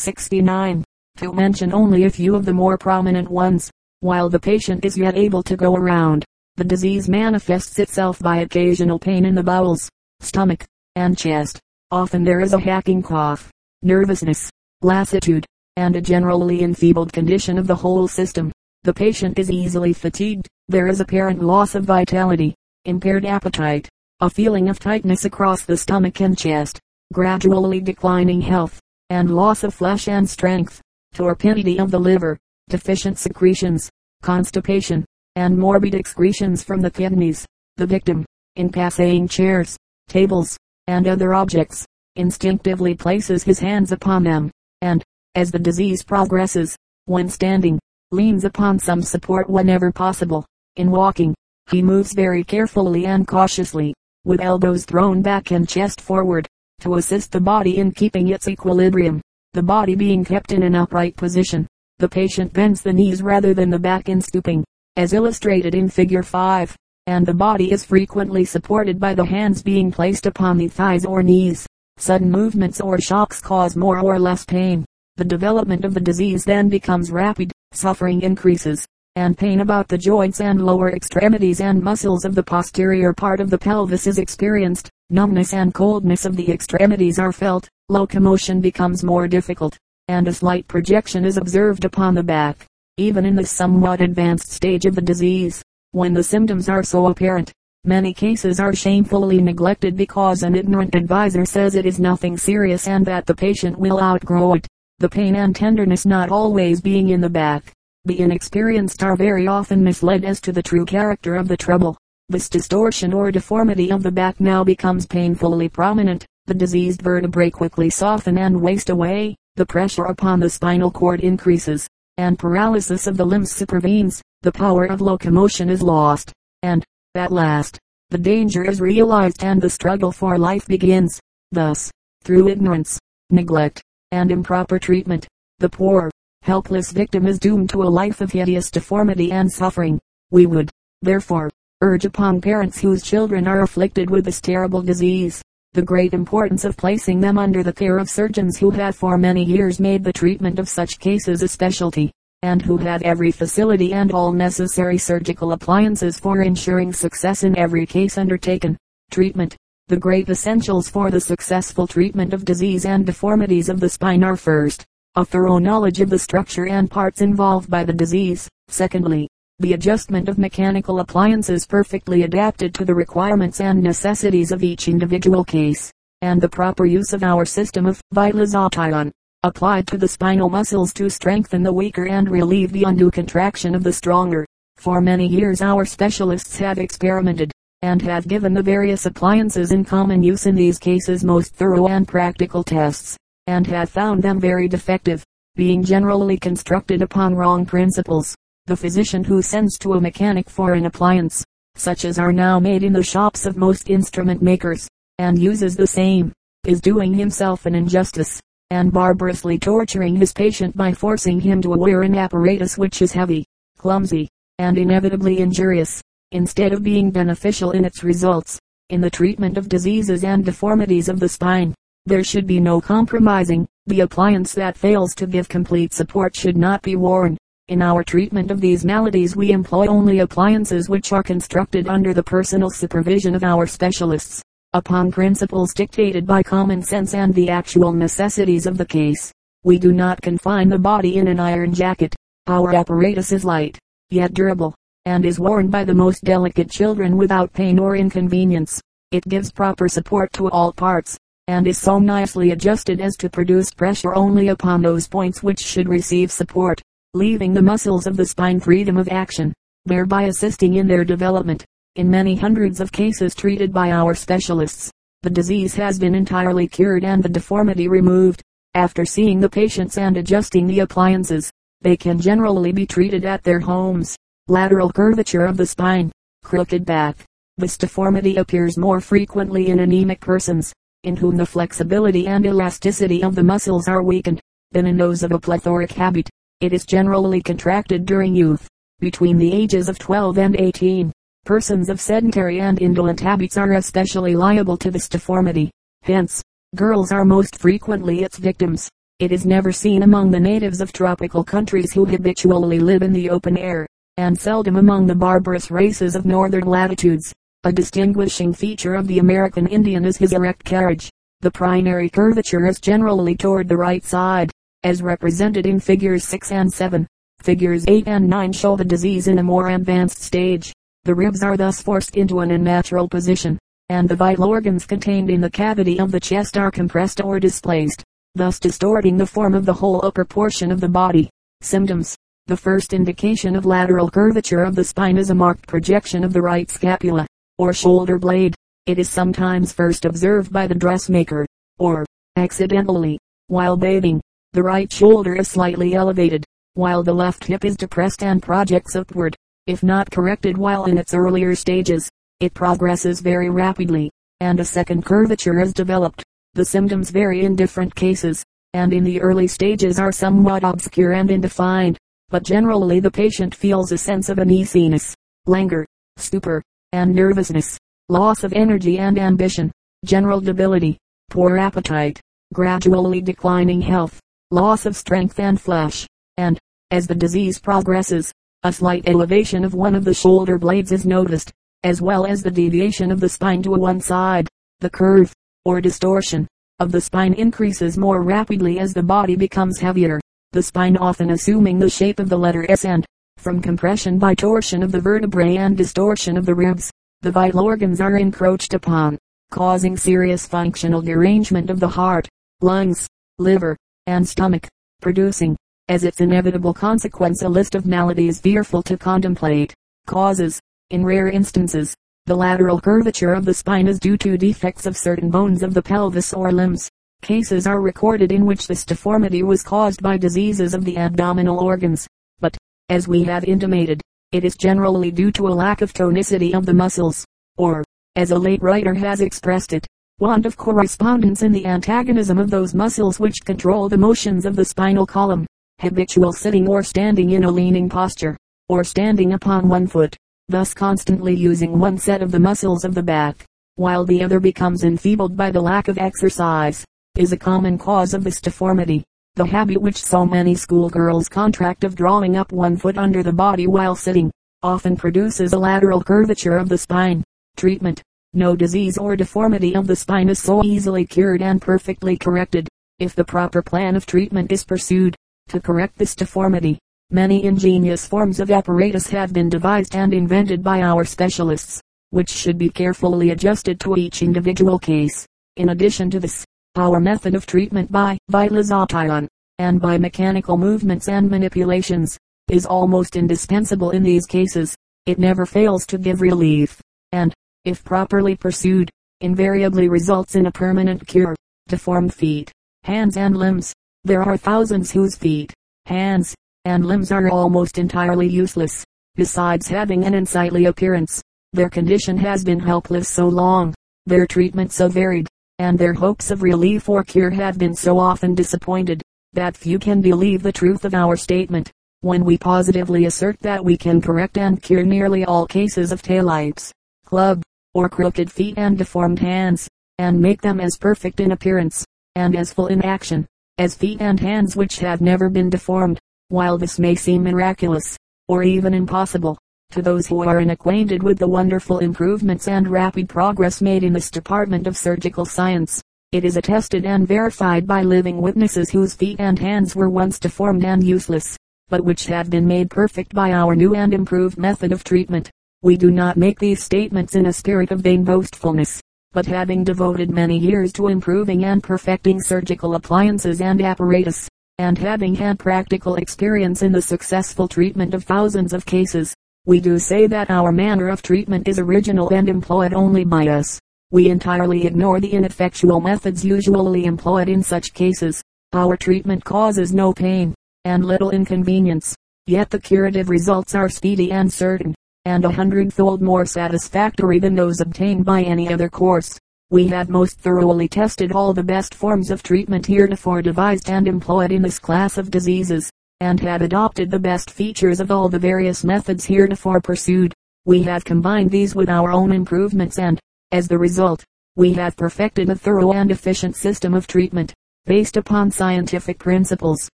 69. To mention only a few of the more prominent ones, while the patient is yet able to go around, the disease manifests itself by occasional pain in the bowels, stomach, and chest. Often there is a hacking cough, nervousness, lassitude, and a generally enfeebled condition of the whole system. The patient is easily fatigued. There is apparent loss of vitality, impaired appetite, a feeling of tightness across the stomach and chest, gradually declining health, and loss of flesh and strength, torpidity of the liver, deficient secretions, constipation, and morbid excretions from the kidneys. The victim, in passing chairs, tables, and other objects, instinctively places his hands upon them, and, as the disease progresses, when standing, leans upon some support whenever possible. In walking, he moves very carefully and cautiously, with elbows thrown back and chest forward, to assist the body in keeping its equilibrium. The body being kept in an upright position, the patient bends the knees rather than the back in stooping, as illustrated in figure 5, and the body is frequently supported by the hands being placed upon the thighs or knees. Sudden movements or shocks cause more or less pain. The development of the disease then becomes rapid, suffering increases, and pain about the joints and lower extremities and muscles of the posterior part of the pelvis is experienced. Numbness and coldness of the extremities are felt. Locomotion becomes more difficult, and a slight projection is observed upon the back, even in this somewhat advanced stage of the disease. When the symptoms are so apparent, Many cases are shamefully neglected because an ignorant advisor says it is nothing serious and that the patient will outgrow it. The pain and tenderness not always being in the back. The inexperienced are very often misled as to the true character of the trouble. This distortion or deformity of the back now becomes painfully prominent. The diseased vertebrae quickly soften and waste away. The pressure upon the spinal cord increases, and paralysis of the limbs supervenes. The power of locomotion is lost, and, at last, the danger is realized and the struggle for life begins. Thus, through ignorance, neglect, and improper treatment, the poor, helpless victim is doomed to a life of hideous deformity and suffering. We would, therefore, urge upon parents whose children are afflicted with this terrible disease, the great importance of placing them under the care of surgeons who have for many years made the treatment of such cases a specialty and who had every facility and all necessary surgical appliances for ensuring success in every case undertaken. Treatment. The great essentials for the successful treatment of disease and deformities of the spine are first, a thorough knowledge of the structure and parts involved by the disease. Secondly, the adjustment of mechanical appliances perfectly adapted to the requirements and necessities of each individual case, and the proper use of our system of vitalization applied to the spinal muscles to strengthen the weaker and relieve the undue contraction of the stronger. For many years our specialists have experimented, and have given the various appliances in common use in these cases most thorough and practical tests, and have found them very defective, being generally constructed upon wrong principles. The physician who sends to a mechanic for an appliance, such as are now made in the shops of most instrument makers, and uses the same, is doing himself an injustice and barbarously torturing his patient by forcing him to wear an apparatus which is heavy, clumsy, and inevitably injurious, instead of being beneficial in its results. In the treatment of diseases and deformities of the spine, there should be no compromising. The appliance that fails to give complete support should not be worn. In our treatment of these maladies we employ only appliances which are constructed under the personal supervision of our specialists upon principles dictated by common sense and the actual necessities of the case. We do not confine the body in an iron jacket. Our apparatus is light, yet durable, and is worn by the most delicate children without pain or inconvenience. It gives proper support to all parts, and is so nicely adjusted as to produce pressure only upon those points which should receive support, leaving the muscles of the spine freedom of action, thereby assisting in their development. In many hundreds of cases treated by our specialists, the disease has been entirely cured and the deformity removed. After seeing the patients and adjusting the appliances, they can generally be treated at their homes. Lateral curvature of the spine, crooked back. This deformity appears more frequently in anemic persons, in whom the flexibility and elasticity of the muscles are weakened, than in those of a plethoric habit. It is generally contracted during youth, between the ages of 12 and 18. Persons of sedentary and indolent habits are especially liable to this deformity. Hence, girls are most frequently its victims. It is never seen among the natives of tropical countries who habitually live in the open air, and seldom among the barbarous races of northern latitudes. A distinguishing feature of the American Indian is his erect carriage. The primary curvature is generally toward the right side, as represented in figures 6 and 7. Figures 8 and 9 show the disease in a more advanced stage. The ribs are thus forced into an unnatural position, and the vital organs contained in the cavity of the chest are compressed or displaced thus distorting the form of the whole upper portion of the body. Symptoms. The first indication of lateral curvature of the spine is a marked projection of the right scapula, or shoulder blade. It is sometimes first observed by the dressmaker, or, accidentally, while bathing. The right shoulder is slightly elevated, while the left hip is depressed and projects upward. If not corrected while in its earlier stages, it progresses very rapidly, and a second curvature is developed. The symptoms vary in different cases, and in the early stages are somewhat obscure and indefined, but generally the patient feels a sense of uneasiness, languor, stupor, and nervousness, loss of energy and ambition, general debility, poor appetite, gradually declining health, loss of strength and flesh, and, as the disease progresses, a slight elevation of one of the shoulder blades is noticed, as well as the deviation of the spine to one side. The curve, or distortion, of the spine increases more rapidly as the body becomes heavier, the spine often assuming the shape of the letter S and, from compression by torsion of the vertebrae and distortion of the ribs, the vital organs are encroached upon, causing serious functional derangement of the heart, lungs, liver, and stomach, producing, as its inevitable consequence a list of maladies fearful to contemplate. Causes, in rare instances, the lateral curvature of the spine is due to defects of certain bones of the pelvis or limbs. Cases are recorded in which this deformity was caused by diseases of the abdominal organs. But, as we have intimated, it is generally due to a lack of tonicity of the muscles, or, as a late writer has expressed it, want of correspondence in the antagonism of those muscles which control the motions of the spinal column. Habitual sitting or standing in a leaning posture, or standing upon one foot, thus constantly using one set of the muscles of the back, while the other becomes enfeebled by the lack of exercise, is a common cause of this deformity. The habit which so many schoolgirls contract of drawing up one foot under the body while sitting, often produces a lateral curvature of the spine. Treatment. No disease or deformity of the spine is so easily cured and perfectly corrected, if the proper plan of treatment is pursued, to correct this deformity. Many ingenious forms of apparatus have been devised and invented by our specialists, which should be carefully adjusted to each individual case. In addition to this, our method of treatment by vitalization, and by mechanical movements and manipulations, is almost indispensable in these cases. It never fails to give relief, and, if properly pursued, invariably results in a permanent cure. Deformed feet, hands and limbs. There are thousands whose feet, hands, and limbs are almost entirely useless. Besides having an unsightly appearance, their condition has been helpless so long, their treatment so varied, and their hopes of relief or cure have been so often disappointed, that few can believe the truth of our statement, when we positively assert that we can correct and cure nearly all cases of talipes, club, or crooked feet and deformed hands, and make them as perfect in appearance, and as full in action, as feet and hands which have never been deformed. While this may seem miraculous, or even impossible, to those who are unacquainted with the wonderful improvements and rapid progress made in this department of surgical science, it is attested and verified by living witnesses whose feet and hands were once deformed and useless, but which have been made perfect by our new and improved method of treatment. We do not make these statements in a spirit of vain boastfulness, but having devoted many years to improving and perfecting surgical appliances and apparatus, and having had practical experience in the successful treatment of thousands of cases, we do say that our manner of treatment is original and employed only by us. We entirely ignore the ineffectual methods usually employed in such cases. Our treatment causes no pain, and little inconvenience, yet the curative results are speedy and certain, and a hundredfold more satisfactory than those obtained by any other course. We have most thoroughly tested all the best forms of treatment heretofore devised and employed in this class of diseases, and have adopted the best features of all the various methods heretofore pursued. We have combined these with our own improvements and, as the result, we have perfected a thorough and efficient system of treatment. based upon scientific principles.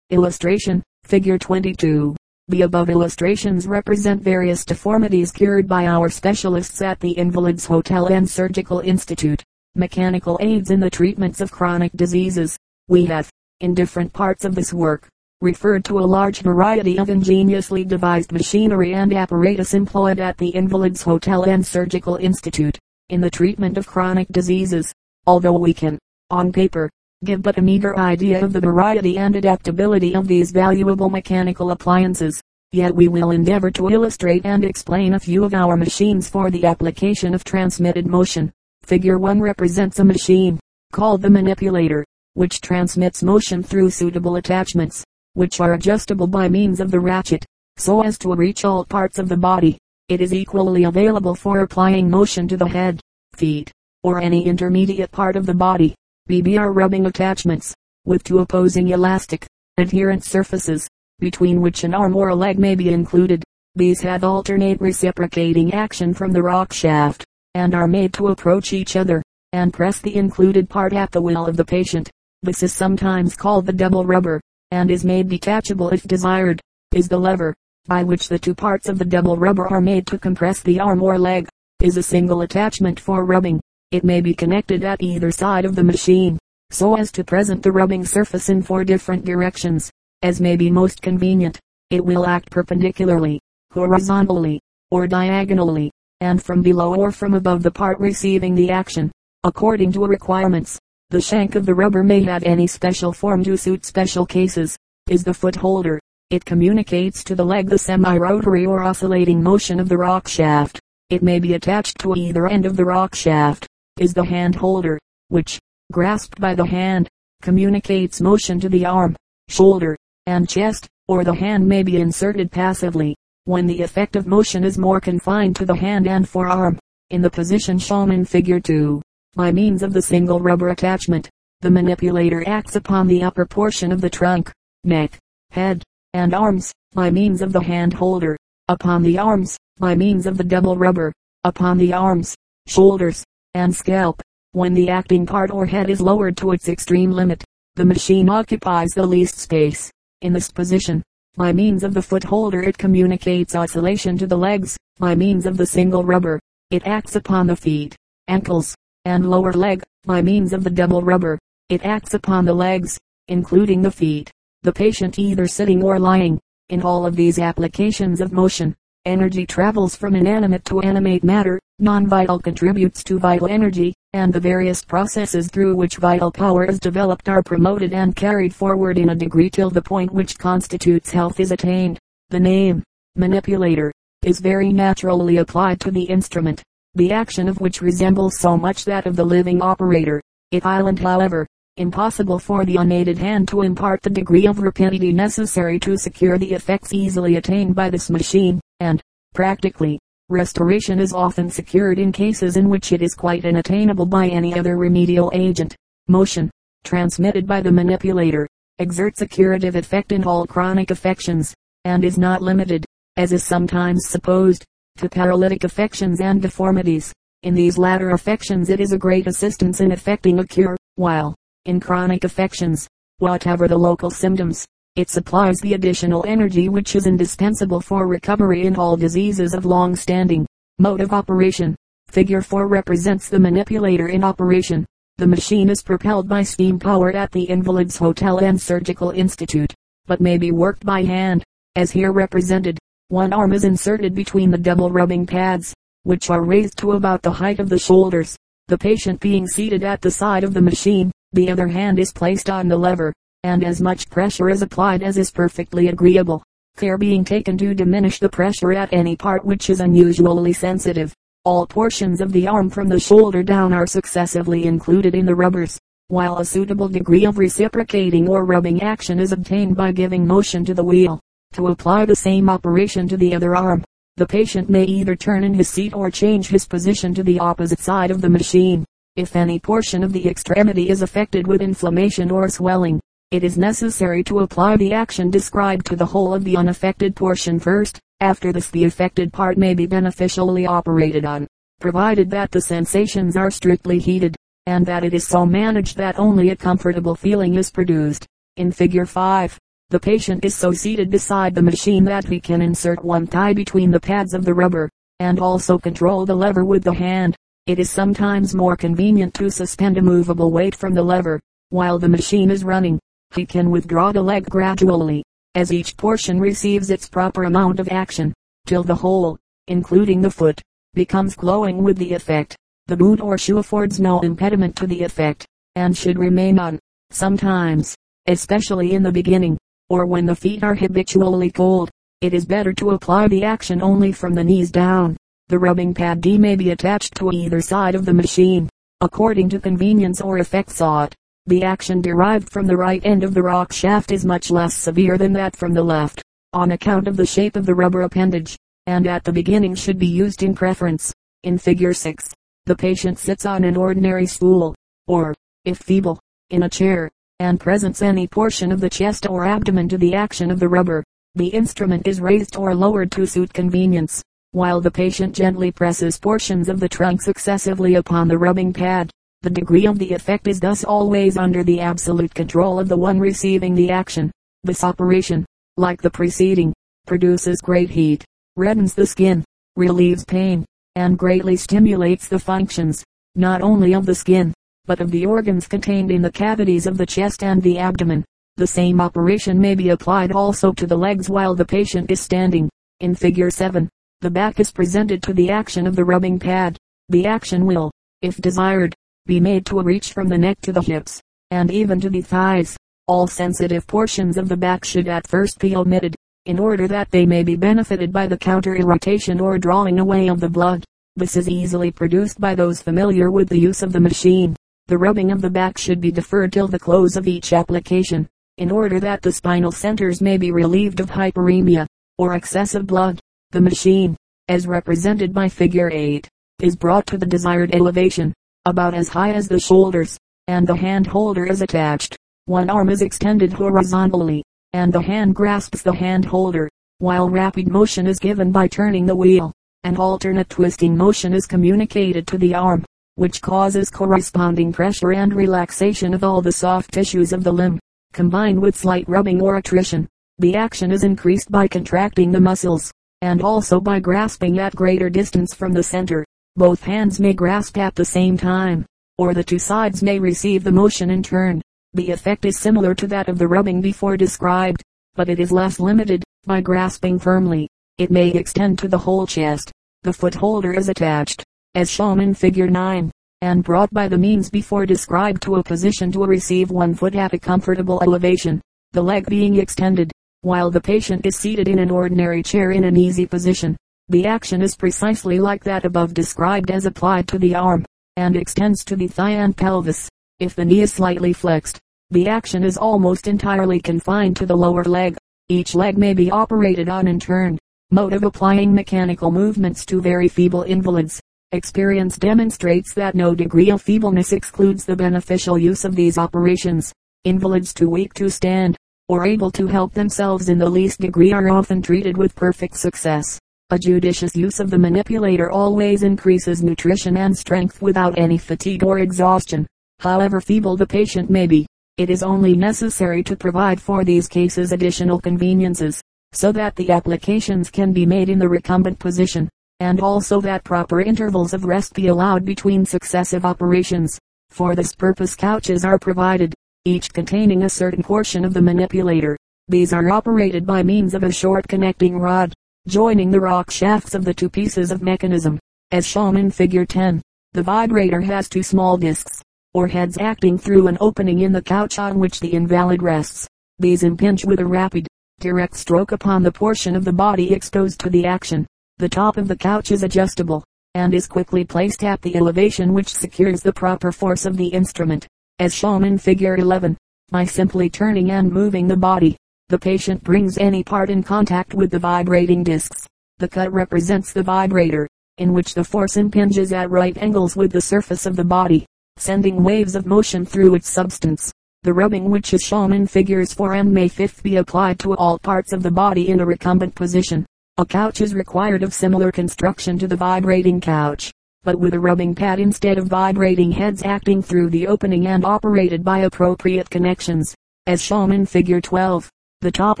Illustration, figure 22. The above illustrations represent various deformities cured by our specialists at the Invalids Hotel and Surgical Institute. Mechanical aids in the treatments of chronic diseases. We have, in different parts of this work, referred to a large variety of ingeniously devised machinery and apparatus employed at the Invalids Hotel and Surgical Institute, in the treatment of chronic diseases. Although we can, on paper, give but a meager idea of the variety and adaptability of these valuable mechanical appliances. Yet we will endeavor to illustrate and explain a few of our machines for the application of transmitted motion. Figure 1 represents a machine, called the manipulator, which transmits motion through suitable attachments, which are adjustable by means of the ratchet, so as to reach all parts of the body. It is equally available for applying motion to the head, feet, or any intermediate part of the body. BBR rubbing attachments, with two opposing elastic, adherent surfaces, between which an arm or a leg may be included. These have alternate reciprocating action from the rock shaft, and are made to approach each other, and press the included part at the will of the patient. This is sometimes called the double rubber, and is made detachable if desired. Is the lever, by which the two parts of the double rubber are made to compress the arm or leg, is a single attachment for rubbing. It may be connected at either side of the machine, so as to present the rubbing surface in four different directions, as may be most convenient. It will act perpendicularly, horizontally, or diagonally, and from below or from above the part receiving the action, according to requirements. The shank of the rubber may have any special form to suit special cases. Is the foot holder. It communicates to the leg the semi-rotary or oscillating motion of the rock shaft. It may be attached to either end of the rock shaft is the hand holder, which, grasped by the hand, communicates motion to the arm, shoulder, and chest, or the hand may be inserted passively, when the effect of motion is more confined to the hand and forearm, in the position shown in figure 2. By means of the single rubber attachment, the manipulator acts upon the upper portion of the trunk, neck, head, and arms, by means of the hand holder, upon the arms, by means of the double rubber, upon the arms, shoulders, and scalp. When the acting part or head is lowered to its extreme limit, the machine occupies the least space. In this position, by means of the foot holder it communicates oscillation to the legs. By means of the single rubber, it acts upon the feet, ankles, and lower leg. By means of the double rubber, it acts upon the legs, including the feet. The patient either sitting or lying. In all of these applications of motion, energy travels from inanimate to animate matter, non-vital contributes to vital energy, and the various processes through which vital power is developed are promoted and carried forward in a degree till the point which constitutes health is attained. The name, manipulator, is very naturally applied to the instrument, the action of which resembles so much that of the living operator. It island however, impossible for the unaided hand to impart the degree of rapidity necessary to secure the effects easily attained by this machine, and, practically, Restoration is often secured in cases in which it is quite unattainable by any other remedial agent. Motion, transmitted by the manipulator, exerts a curative effect in all chronic affections, and is not limited, as is sometimes supposed, to paralytic affections and deformities. In these latter affections it is a great assistance in effecting a cure, while, in chronic affections, whatever the local symptoms, it supplies the additional energy which is indispensable for recovery in all diseases of long standing. Mode of operation. Figure 4 represents the manipulator in operation. The machine is propelled by steam power at the Invalids Hotel and Surgical Institute, but may be worked by hand, as here represented. One arm is inserted between the double rubbing pads, which are raised to about the height of the shoulders. The patient being seated at the side of the machine, the other hand is placed on the lever, and as much pressure is applied as is perfectly agreeable, care being taken to diminish the pressure at any part which is unusually sensitive. All portions of the arm from the shoulder down are successively included in the rubbers, while a suitable degree of reciprocating or rubbing action is obtained by giving motion to the wheel. To apply the same operation to the other arm, the patient may either turn in his seat or change his position to the opposite side of the machine. If any portion of the extremity is affected with inflammation or swelling, it is necessary to apply the action described to the whole of the unaffected portion first. After this the affected part may be beneficially operated on, provided that the sensations are strictly heated, and that it is so managed that only a comfortable feeling is produced. In figure 5, the patient is so seated beside the machine that he can insert one thigh between the pads of the rubber, and also control the lever with the hand. It is sometimes more convenient to suspend a movable weight from the lever, while the machine is running. He can withdraw the leg gradually, as each portion receives its proper amount of action, till the whole, including the foot, becomes glowing with the effect. The boot or shoe affords no impediment to the effect, and should remain on. Sometimes, especially in the beginning, or when the feet are habitually cold, it is better to apply the action only from the knees down. The rubbing pad D may be attached to either side of the machine, according to convenience or effect sought. The action derived from the right end of the rock shaft is much less severe than that from the left, on account of the shape of the rubber appendage, and at the beginning should be used in preference. In figure 6, the patient sits on an ordinary stool, or, if feeble, in a chair and presents any portion of the chest or abdomen to the action of the rubber. The instrument is raised or lowered to suit convenience, while the patient gently presses portions of the trunk successively upon the rubbing pad. The degree of the effect is thus always under the absolute control of the one receiving the action. This operation, like the preceding, produces great heat, reddens the skin, relieves pain, and greatly stimulates the functions, not only of the skin, but of the organs contained in the cavities of the chest and the abdomen. The same operation may be applied also to the legs while the patient is standing. In figure 7, the back is presented to the action of the rubbing pad. The action will, if desired, be made to reach from the neck to the hips, and even to the thighs. All sensitive portions of the back should at first be omitted, in order that they may be benefited by the counter irritation or drawing away of the blood. This is easily produced by those familiar with the use of the machine. The rubbing of the back should be deferred till the close of each application, in order that the spinal centers may be relieved of hyperemia, or excessive blood. The machine, as represented by figure 8, is brought to the desired elevation, about as high as the shoulders, and the hand holder is attached. One arm is extended horizontally, and the hand grasps the hand holder, while rapid motion is given by turning the wheel, and alternate twisting motion is communicated to the arm which causes corresponding pressure and relaxation of all the soft tissues of the limb, combined with slight rubbing or attrition. The action is increased by contracting the muscles, and also by grasping at greater distance from the center. Both hands may grasp at the same time, or the two sides may receive the motion in turn. The effect is similar to that of the rubbing before described, but it is less limited. By grasping firmly, it may extend to the whole chest. The foot holder is attached, as shown in figure 9, and brought by the means before described to a position to receive one foot at a comfortable elevation, the leg being extended, while the patient is seated in an ordinary chair in an easy position. The action is precisely like that above described as applied to the arm, and extends to the thigh and pelvis. If the knee is slightly flexed, the action is almost entirely confined to the lower leg. Each leg may be operated on in turn. Mode of applying mechanical movements to very feeble invalids. Experience demonstrates that no degree of feebleness excludes the beneficial use of these operations. Invalids too weak to stand, or able to help themselves in the least degree are often treated with perfect success. A judicious use of the manipulator always increases nutrition and strength without any fatigue or exhaustion. However feeble the patient may be, it is only necessary to provide for these cases additional conveniences, so that the applications can be made in the recumbent position and also that proper intervals of rest be allowed between successive operations. For this purpose couches are provided, each containing a certain portion of the manipulator. These are operated by means of a short connecting rod, joining the rock shafts of the two pieces of mechanism, as shown in figure 10. The vibrator has two small discs, or heads acting through an opening in the couch on which the invalid rests. These impinge with a rapid, direct stroke upon the portion of the body exposed to the action. The top of the couch is adjustable, and is quickly placed at the elevation which secures the proper force of the instrument, as shown in figure 11. By simply turning and moving the body, the patient brings any part in contact with the vibrating discs. The cut represents the vibrator, in which the force impinges at right angles with the surface of the body, sending waves of motion through its substance. The rubbing which is shown in figures 4 and may 5 be applied to all parts of the body in a recumbent position. A couch is required of similar construction to the vibrating couch. but with a rubbing pad instead of vibrating heads acting through the opening and operated by appropriate connections, as shown in figure 12. The top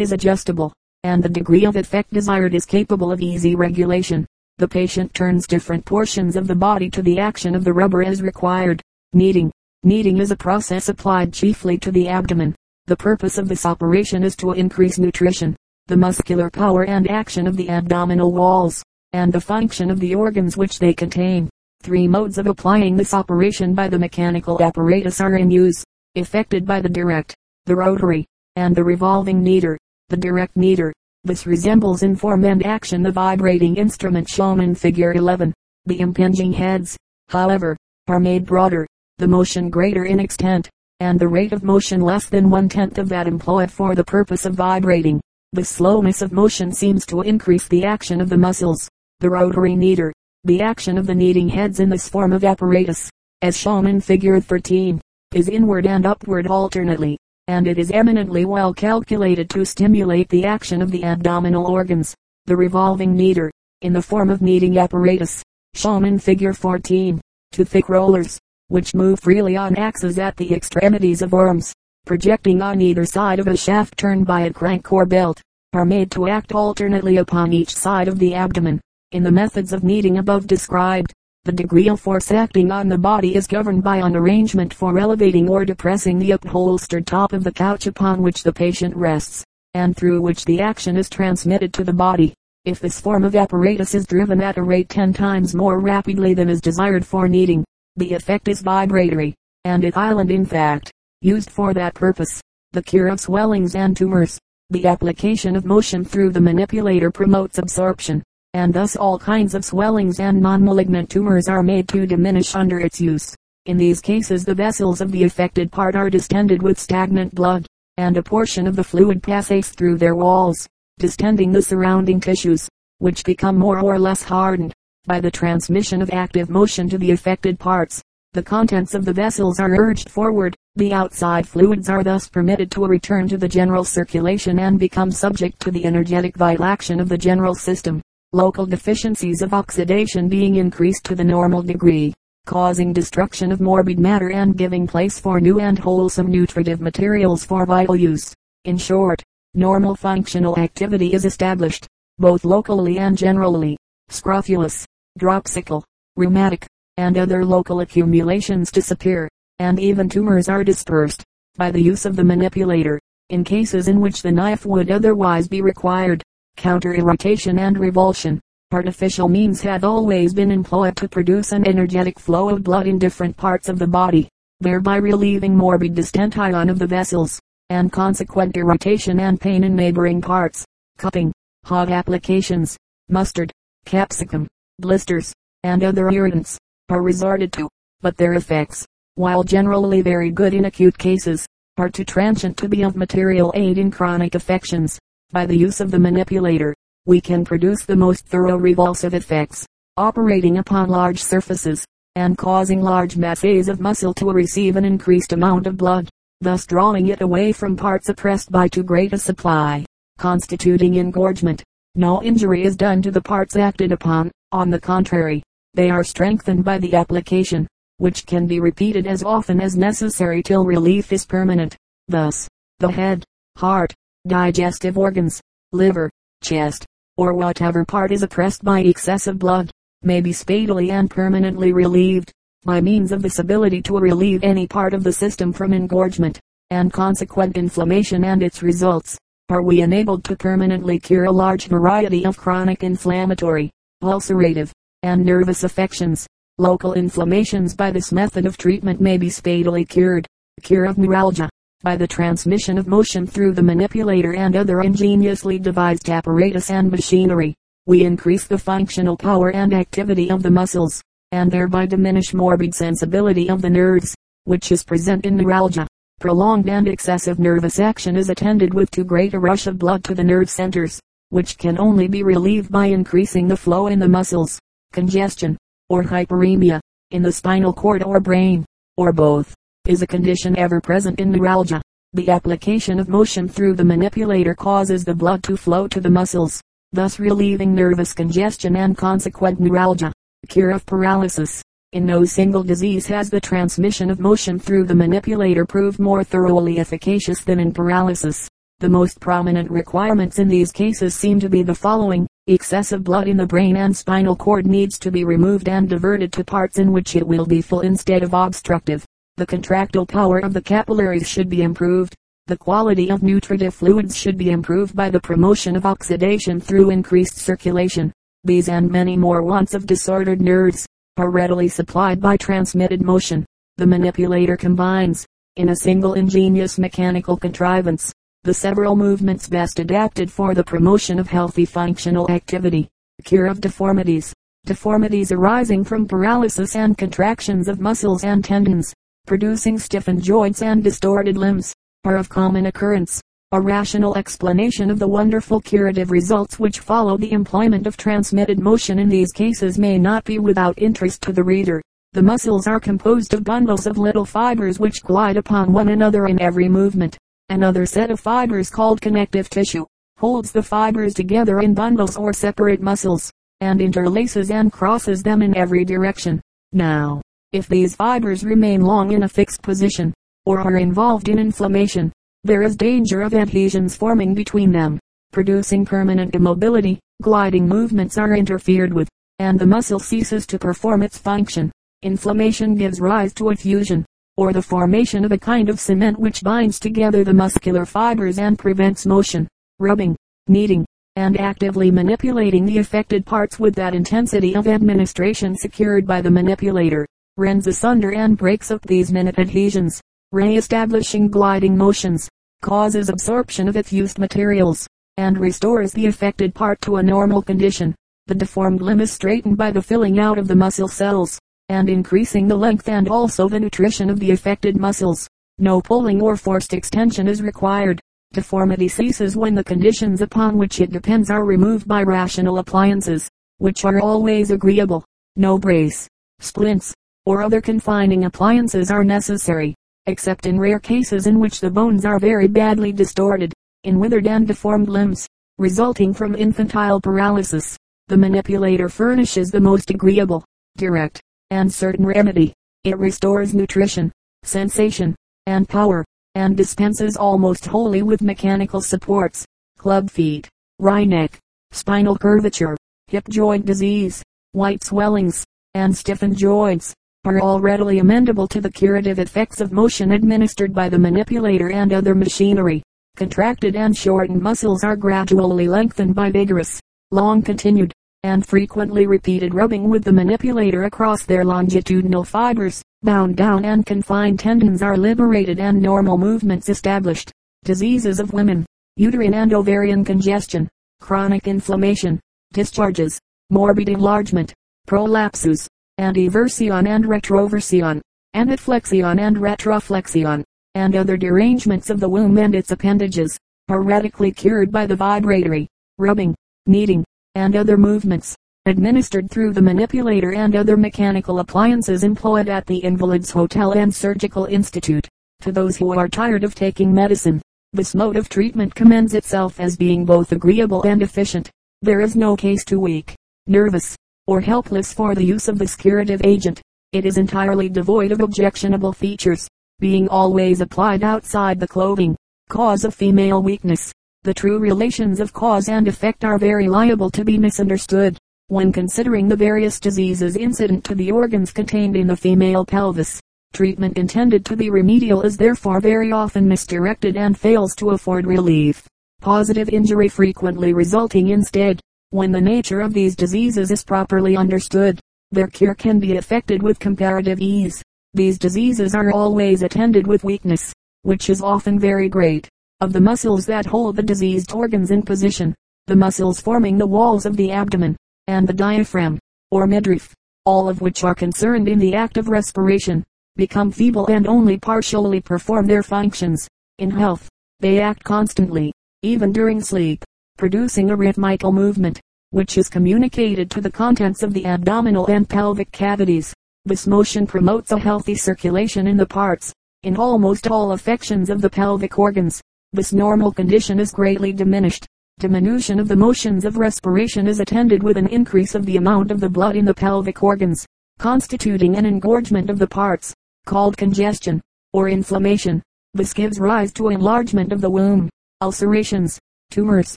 is adjustable, and the degree of effect desired is capable of easy regulation. The patient turns different portions of the body to the action of the rubber as required. Kneading. Kneading is a process applied chiefly to the abdomen. The purpose of this operation is to increase nutrition, the muscular power and action of the abdominal walls, and the function of the organs which they contain. Three modes of applying this operation by the mechanical apparatus are in use, effected by the direct, the rotary, and the revolving kneader. The direct kneader. This resembles in form and action the vibrating instrument shown in figure 11. The impinging heads, however, are made broader, the motion greater in extent, and the rate of motion less than one tenth of that employed for the purpose of vibrating. The slowness of motion seems to increase the action of the muscles. The rotary kneader. The action of the kneading heads in this form of apparatus, as shown in figure 13, is inward and upward alternately and it is eminently well calculated to stimulate the action of the abdominal organs. The revolving kneader, in the form of kneading apparatus, shown in figure 14, two thick rollers, which move freely on axes at the extremities of arms, projecting on either side of a shaft turned by a crank or belt, are made to act alternately upon each side of the abdomen. In the methods of kneading above described, the degree of force acting on the body is governed by an arrangement for elevating or depressing the upholstered top of the couch upon which the patient rests, and through which the action is transmitted to the body. If this form of apparatus is driven at a rate ten times more rapidly than is desired for kneading, the effect is vibratory, and it island in fact, used for that purpose. The cure of swellings and tumors. The application of motion through the manipulator promotes absorption and thus all kinds of swellings and non-malignant tumors are made to diminish under its use. In these cases the vessels of the affected part are distended with stagnant blood, and a portion of the fluid passes through their walls, distending the surrounding tissues, which become more or less hardened, by the transmission of active motion to the affected parts. The contents of the vessels are urged forward, the outside fluids are thus permitted to return to the general circulation and become subject to the energetic vital action of the general system local deficiencies of oxidation being increased to the normal degree, causing destruction of morbid matter and giving place for new and wholesome nutritive materials for vital use. In short, normal functional activity is established, both locally and generally. Scrofulous, dropsical, rheumatic, and other local accumulations disappear, and even tumors are dispersed, by the use of the manipulator, in cases in which the knife would otherwise be required counter irritation and revulsion. Artificial means have always been employed to produce an energetic flow of blood in different parts of the body, thereby relieving morbid distention of the vessels, and consequent irritation and pain in neighboring parts. Cupping, hot applications, mustard, capsicum, blisters, and other irritants, are resorted to, but their effects, while generally very good in acute cases, are too transient to be of material aid in chronic affections. By the use of the manipulator, we can produce the most thorough revulsive effects, operating upon large surfaces, and causing large masses of muscle to receive an increased amount of blood, thus drawing it away from parts oppressed by too great a supply, constituting engorgement. No injury is done to the parts acted upon, on the contrary, they are strengthened by the application, which can be repeated as often as necessary till relief is permanent. Thus, the head, heart, digestive organs, liver, chest, or whatever part is oppressed by excessive blood, may be speedily and permanently relieved, by means of this ability to relieve any part of the system from engorgement, and consequent inflammation and its results, are we enabled to permanently cure a large variety of chronic inflammatory, ulcerative, and nervous affections. Local inflammations by this method of treatment may be speedily cured. Cure of neuralgia by the transmission of motion through the manipulator and other ingeniously devised apparatus and machinery, we increase the functional power and activity of the muscles, and thereby diminish morbid sensibility of the nerves, which is present in neuralgia. Prolonged and excessive nervous action is attended with too great a rush of blood to the nerve centers, which can only be relieved by increasing the flow in the muscles. Congestion, or hyperemia, in the spinal cord or brain, or both is a condition ever present in neuralgia. The application of motion through the manipulator causes the blood to flow to the muscles, thus relieving nervous congestion and consequent neuralgia. Cure of paralysis. In no single disease has the transmission of motion through the manipulator proved more thoroughly efficacious than in paralysis. The most prominent requirements in these cases seem to be the following. Excessive blood in the brain and spinal cord needs to be removed and diverted to parts in which it will be full instead of obstructive. The contractile power of the capillaries should be improved. The quality of nutritive fluids should be improved by the promotion of oxidation through increased circulation. These and many more wants of disordered nerves are readily supplied by transmitted motion. The manipulator combines, in a single ingenious mechanical contrivance, the several movements best adapted for the promotion of healthy functional activity. Cure of deformities. Deformities arising from paralysis and contractions of muscles and tendons, producing stiffened joints and distorted limbs, are of common occurrence. A rational explanation of the wonderful curative results which follow the employment of transmitted motion in these cases may not be without interest to the reader. The muscles are composed of bundles of little fibers which glide upon one another in every movement. Another set of fibers called connective tissue, holds the fibers together in bundles or separate muscles, and interlaces and crosses them in every direction. Now, if these fibers remain long in a fixed position, or are involved in inflammation, there is danger of adhesions forming between them, producing permanent immobility. Gliding movements are interfered with, and the muscle ceases to perform its function. Inflammation gives rise to effusion, or the formation of a kind of cement which binds together the muscular fibers and prevents motion, rubbing, kneading, and actively manipulating the affected parts with that intensity of administration secured by the manipulator, rends asunder and breaks up these minute adhesions, re-establishing gliding motions, causes absorption of effused materials, and restores the affected part to a normal condition. The deformed limb is straightened by the filling out of the muscle cells and increasing the length and also the nutrition of the affected muscles. No pulling or forced extension is required. Deformity ceases when the conditions upon which it depends are removed by rational appliances, which are always agreeable. No brace, splints, or other confining appliances are necessary, except in rare cases in which the bones are very badly distorted, in withered and deformed limbs, resulting from infantile paralysis. The manipulator furnishes the most agreeable, direct, and certain remedy. It restores nutrition, sensation, and power, and dispenses almost wholly with mechanical supports, club feet, wry neck, spinal curvature, hip joint disease, white swellings, and stiffened joints, are all readily amendable to the curative effects of motion administered by the manipulator and other machinery. Contracted and shortened muscles are gradually lengthened by vigorous, long continued, and frequently repeated rubbing with the manipulator across their longitudinal fibers. Bound down and confined tendons are liberated and normal movements established. Diseases of women, uterine and ovarian congestion, chronic inflammation, discharges, morbid enlargement, prolapsus, and eversion and retroversion, anteflexion and retroflexion, and other derangements of the womb and its appendages, are radically cured by the vibratory, rubbing, kneading, and other movements, administered through the manipulator and other mechanical appliances employed at the Invalids Hotel and Surgical Institute. To those who are tired of taking medicine, this mode of treatment commends itself as being both agreeable and efficient. There is no case too weak, nervous, or helpless for the use of this curative agent. It is entirely devoid of objectionable features, being always applied outside the clothing. Cause of female weakness. The true relations of cause and effect are very liable to be misunderstood, when considering the various diseases incident to the organs contained in the female pelvis. Treatment intended to be remedial is therefore very often misdirected and fails to afford relief. Positive injury frequently resulting instead. When the nature of these diseases is properly understood, their cure can be effected with comparative ease. These diseases are always attended with weakness, which is often very great of the muscles that hold the diseased organs in position, the muscles forming the walls of the abdomen, and the diaphragm, or midriff, all of which are concerned in the act of respiration, become feeble and only partially perform their functions. In health, they act constantly, even during sleep, producing a rhythmical movement, which is communicated to the contents of the abdominal and pelvic cavities. This motion promotes a healthy circulation in the parts, in almost all affections of the pelvic organs, this normal condition is greatly diminished Diminution of the motions of respiration is attended with an increase of the amount of the blood in the pelvic organs, constituting an engorgement of the parts, called congestion, or inflammation. This gives rise to enlargement of the womb, ulcerations, tumors,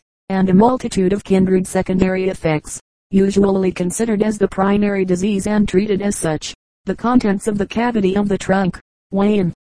and a multitude of kindred secondary effects, usually considered as the primary disease and treated as such. The contents of the cavity of the trunk, Wayne,